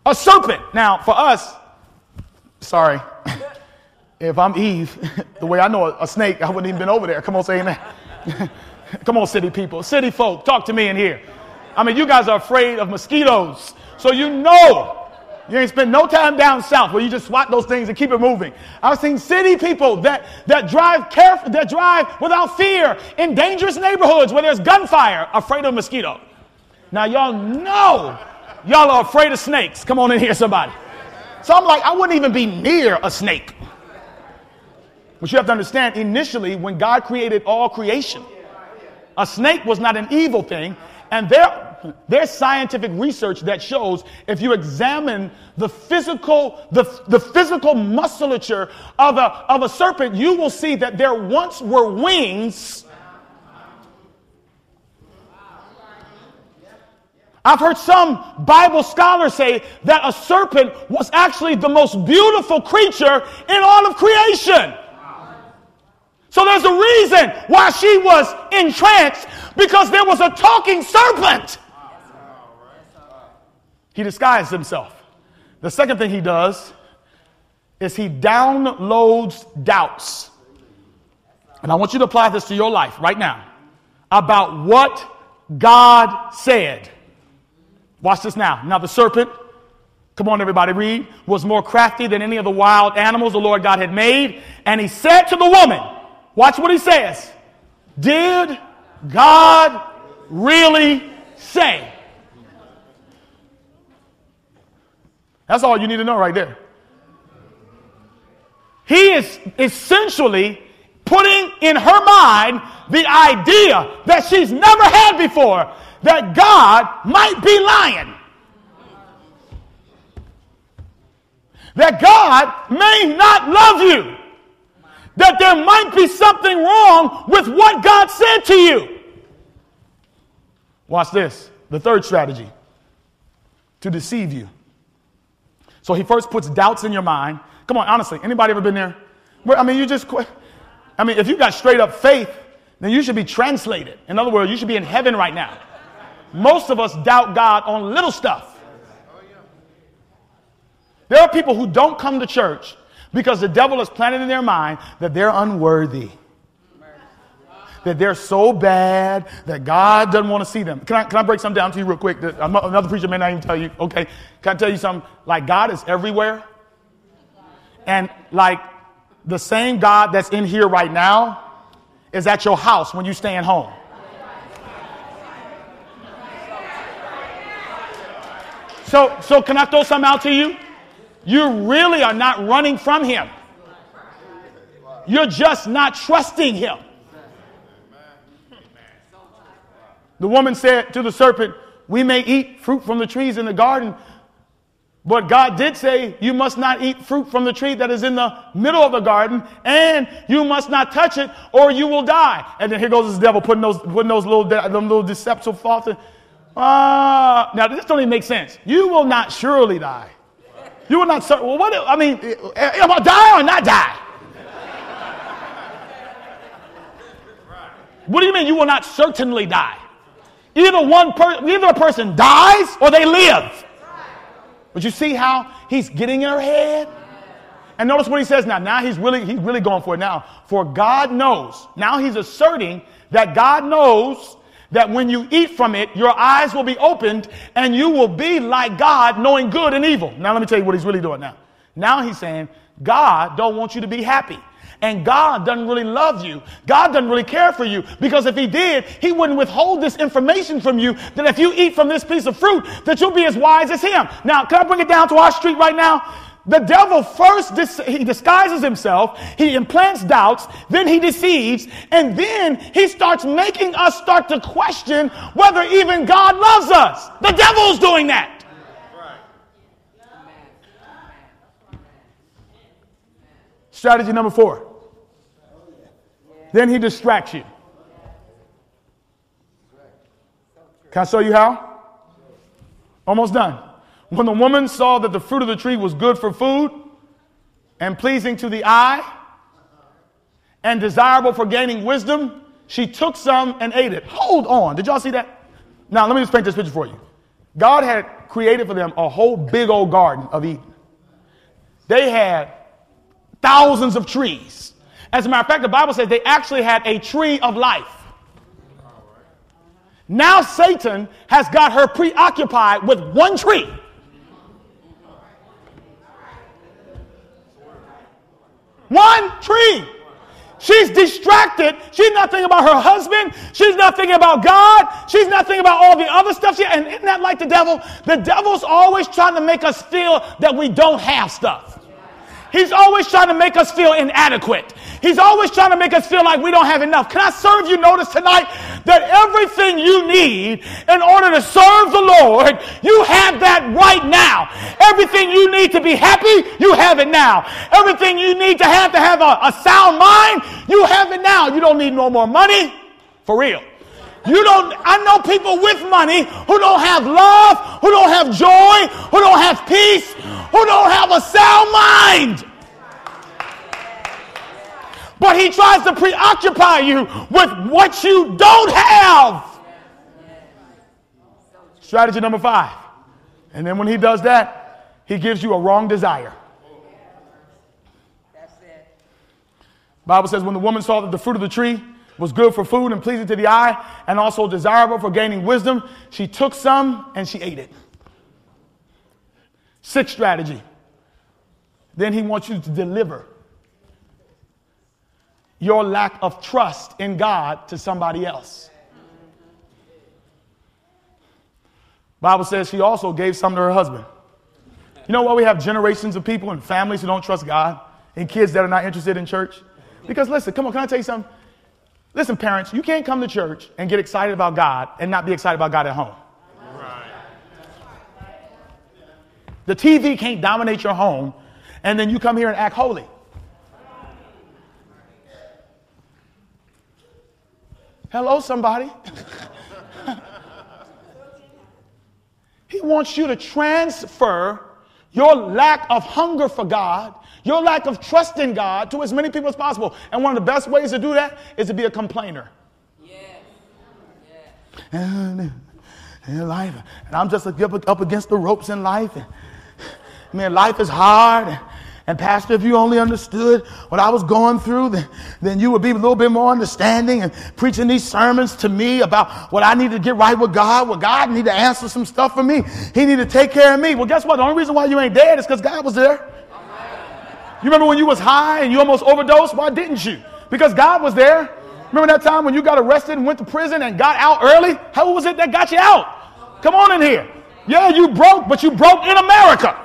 a serpent. Now, for us, sorry, if I'm Eve, the way I know a, a snake, I wouldn't even been over there. Come on, say amen. Come on, city people, city folk, talk to me in here. I mean, you guys are afraid of mosquitoes, so you know you ain't spent no time down south where you just swat those things and keep it moving. I've seen city people that, that drive careful, that drive without fear in dangerous neighborhoods where there's gunfire, afraid of mosquito. Now y'all know y'all are afraid of snakes. Come on in here, somebody. So I'm like, I wouldn't even be near a snake. But you have to understand, initially, when God created all creation, a snake was not an evil thing. And there, there's scientific research that shows if you examine the physical, the, the physical musculature of a, of a serpent, you will see that there once were wings. I've heard some Bible scholars say that a serpent was actually the most beautiful creature in all of creation. So there's a reason why she was entranced because there was a talking serpent. He disguised himself. The second thing he does is he downloads doubts. And I want you to apply this to your life right now about what God said. Watch this now. Now, the serpent, come on, everybody, read, was more crafty than any of the wild animals the Lord God had made. And he said to the woman, Watch what he says. Did God really say? That's all you need to know right there. He is essentially putting in her mind the idea that she's never had before that God might be lying. That God may not love you. That there might be something wrong with what God said to you. Watch this. The third strategy to deceive you. So he first puts doubts in your mind. Come on, honestly, anybody ever been there? Where, I mean, you just, I mean, if you got straight up faith, then you should be translated. In other words, you should be in heaven right now. Most of us doubt God on little stuff. There are people who don't come to church because the devil has planted in their mind that they're unworthy. That they're so bad that God doesn't want to see them. Can I, can I break something down to you real quick? Another preacher may not even tell you. Okay. Can I tell you something? Like, God is everywhere. And like, the same God that's in here right now is at your house when you stay at home. So, so can I throw something out to you? You really are not running from him. You're just not trusting him. The woman said to the serpent, We may eat fruit from the trees in the garden, but God did say, You must not eat fruit from the tree that is in the middle of the garden, and you must not touch it, or you will die. And then here goes this devil putting those, putting those little, little deceptive thoughts in. Uh, now, this don't even make sense. You will not surely die. You will not, well, what, I mean, am I eh, eh, die or not die? What do you mean you will not certainly die? Either one person, either a person dies or they live. But you see how he's getting in her head? And notice what he says now. Now he's really, he's really going for it now. For God knows. Now he's asserting that God knows that when you eat from it, your eyes will be opened and you will be like God, knowing good and evil. Now let me tell you what he's really doing now. Now he's saying, God don't want you to be happy. And God doesn't really love you. God doesn't really care for you because if he did, he wouldn't withhold this information from you that if you eat from this piece of fruit, that you'll be as wise as him. Now, can I bring it down to our street right now? The devil first dis- he disguises himself, he implants doubts, then he deceives, and then he starts making us start to question whether even God loves us. The devil's doing that. Strategy number four. Then he distracts you. Can I show you how? Almost done. When the woman saw that the fruit of the tree was good for food and pleasing to the eye and desirable for gaining wisdom, she took some and ate it. Hold on. Did y'all see that? Now, let me just paint this picture for you. God had created for them a whole big old garden of Eden. They had thousands of trees. As a matter of fact, the Bible says they actually had a tree of life. Now Satan has got her preoccupied with one tree. One tree. She's distracted. She's not thinking about her husband. She's not thinking about God. She's not thinking about all the other stuff. And isn't that like the devil? The devil's always trying to make us feel that we don't have stuff. He's always trying to make us feel inadequate. He's always trying to make us feel like we don't have enough. Can I serve you notice tonight that everything you need in order to serve the Lord, you have that right now. Everything you need to be happy, you have it now. Everything you need to have to have a, a sound mind, you have it now. You don't need no more money. For real. You don't, I know people with money who don't have love, who don't have joy, who don't have peace, who don't have a sound mind. but he tries to preoccupy you with what you don't have. Strategy number five. And then when he does that, he gives you a wrong desire. Bible says when the woman saw that the fruit of the tree was good for food and pleasing to the eye and also desirable for gaining wisdom, she took some and she ate it. Sixth strategy. Then he wants you to deliver your lack of trust in God to somebody else. Bible says she also gave some to her husband. You know why we have generations of people and families who don't trust God and kids that are not interested in church? Because listen, come on, can I tell you something? Listen, parents, you can't come to church and get excited about God and not be excited about God at home. The TV can't dominate your home and then you come here and act holy. Hello, somebody. he wants you to transfer your lack of hunger for God, your lack of trust in God to as many people as possible. And one of the best ways to do that is to be a complainer. Yeah. And, life, and I'm just up, against the ropes in life. And, man, life is hard. And Pastor, if you only understood what I was going through, then, then you would be a little bit more understanding and preaching these sermons to me about what I need to get right with God. Well, God need to answer some stuff for me. He need to take care of me. Well, guess what? The only reason why you ain't dead is because God was there. You remember when you was high and you almost overdosed? Why didn't you? Because God was there. Remember that time when you got arrested and went to prison and got out early? How was it that got you out? Come on in here. Yeah, you broke, but you broke in America.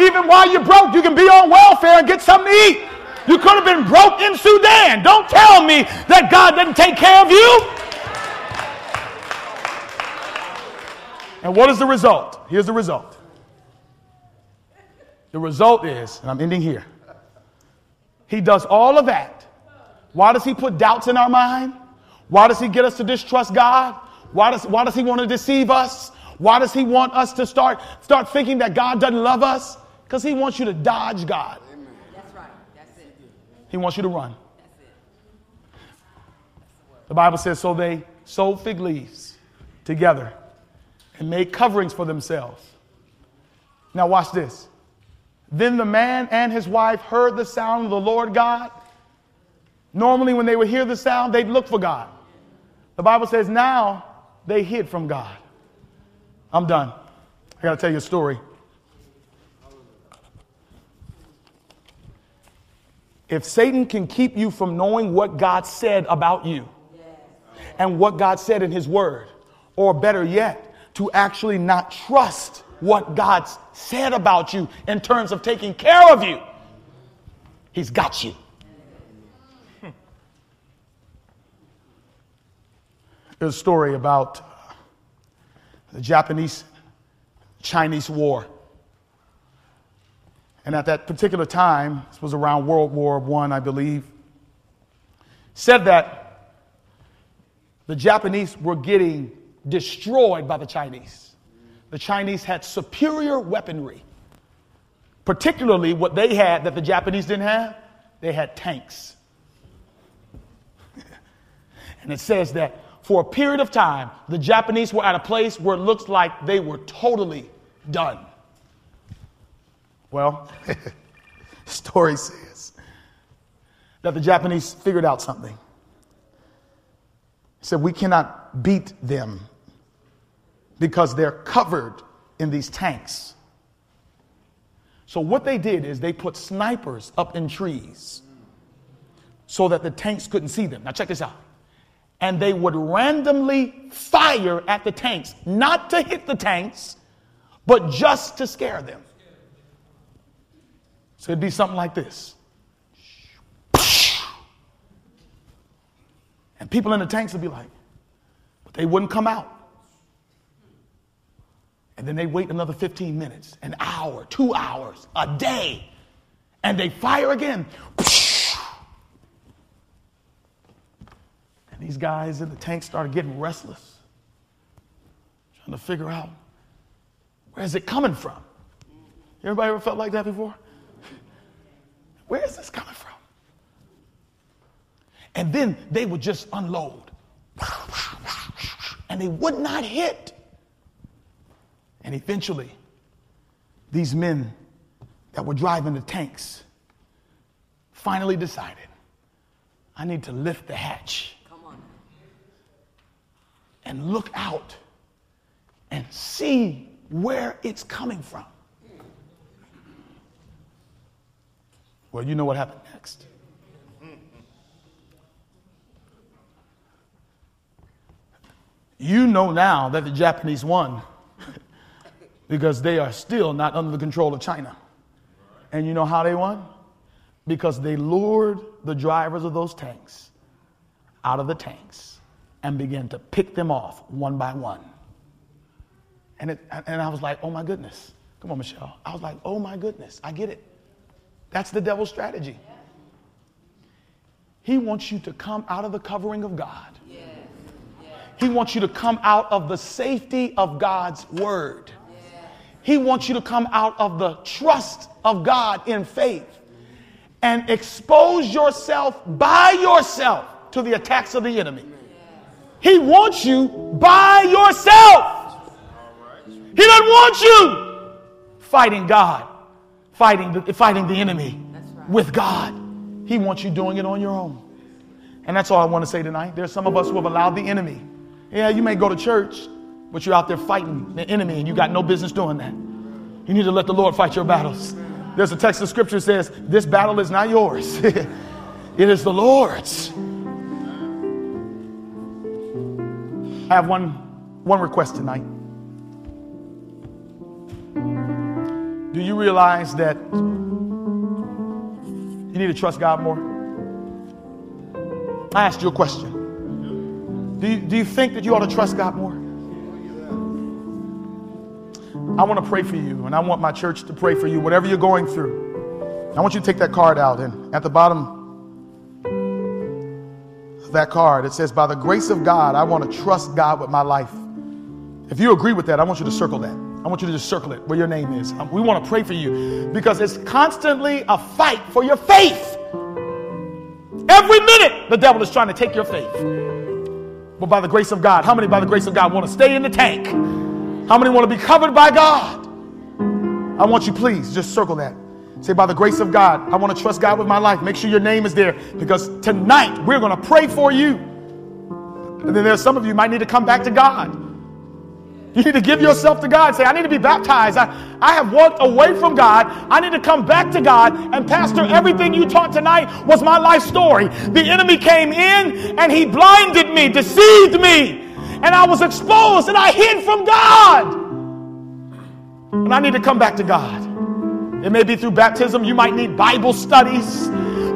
Even while you're broke, you can be on welfare and get something to eat. You could have been broke in Sudan. Don't tell me that God doesn't take care of you. And what is the result? Here's the result. The result is, and I'm ending here, he does all of that. Why does he put doubts in our mind? Why does he get us to distrust God? Why does, why does he want to deceive us? Why does he want us to start, start thinking that God doesn't love us? Because he wants you to dodge God. That's right. That's it. He wants you to run. The Bible says, so they sewed fig leaves together and made coverings for themselves. Now, watch this. Then the man and his wife heard the sound of the Lord God. Normally, when they would hear the sound, they'd look for God. The Bible says now they hid from God. I'm done. I got to tell you a story. If Satan can keep you from knowing what God said about you and what God said in his word, or better yet, to actually not trust what God said about you in terms of taking care of you, he's got you. There's a story about the Japanese Chinese War. And at that particular time, this was around World War I, I believe, said that the Japanese were getting destroyed by the Chinese. The Chinese had superior weaponry, particularly what they had that the Japanese didn't have. They had tanks. and it says that for a period of time, the Japanese were at a place where it looks like they were totally done. Well, story says that the Japanese figured out something. He said, We cannot beat them because they're covered in these tanks. So, what they did is they put snipers up in trees so that the tanks couldn't see them. Now, check this out. And they would randomly fire at the tanks, not to hit the tanks, but just to scare them. So it'd be something like this. And people in the tanks would be like, but they wouldn't come out. And then they wait another 15 minutes, an hour, two hours, a day, and they fire again. And these guys in the tank started getting restless, trying to figure out where is it coming from. Everybody ever felt like that before? Where is this coming from? And then they would just unload. And they would not hit. And eventually, these men that were driving the tanks finally decided I need to lift the hatch and look out and see where it's coming from. Well, you know what happened next. You know now that the Japanese won because they are still not under the control of China. And you know how they won? Because they lured the drivers of those tanks out of the tanks and began to pick them off one by one. And, it, and I was like, oh my goodness. Come on, Michelle. I was like, oh my goodness, I get it. That's the devil's strategy. He wants you to come out of the covering of God. He wants you to come out of the safety of God's word. He wants you to come out of the trust of God in faith and expose yourself by yourself to the attacks of the enemy. He wants you by yourself. He doesn't want you fighting God, fighting the, fighting the enemy with God. He wants you doing it on your own. And that's all I want to say tonight. There's some of us who have allowed the enemy. Yeah, you may go to church, but you're out there fighting the enemy and you got no business doing that. You need to let the Lord fight your battles. There's a text of scripture says, This battle is not yours, it is the Lord's. I have one, one request tonight. Do you realize that you need to trust God more? I asked you a question. Do you, do you think that you ought to trust God more? I want to pray for you, and I want my church to pray for you, whatever you're going through. I want you to take that card out, and at the bottom that card. It says, By the grace of God, I want to trust God with my life. If you agree with that, I want you to circle that. I want you to just circle it where your name is. Um, we want to pray for you because it's constantly a fight for your faith. Every minute, the devil is trying to take your faith. But by the grace of God, how many by the grace of God want to stay in the tank? How many want to be covered by God? I want you, please, just circle that. Say, by the grace of God, I want to trust God with my life. Make sure your name is there because tonight we're going to pray for you. And then there's some of you might need to come back to God. You need to give yourself to God. Say, I need to be baptized. I, I have walked away from God. I need to come back to God. And, Pastor, everything you taught tonight was my life story. The enemy came in and he blinded me, deceived me. And I was exposed and I hid from God. And I need to come back to God. It may be through baptism. You might need Bible studies.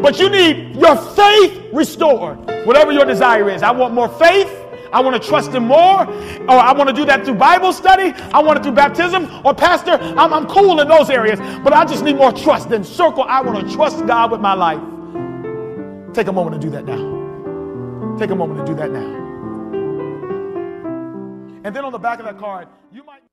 But you need your faith restored. Whatever your desire is. I want more faith. I want to trust Him more. Or I want to do that through Bible study. I want it through baptism. Or, Pastor, I'm, I'm cool in those areas. But I just need more trust. Then, circle, I want to trust God with my life. Take a moment to do that now. Take a moment to do that now. And then on the back of that card, you might.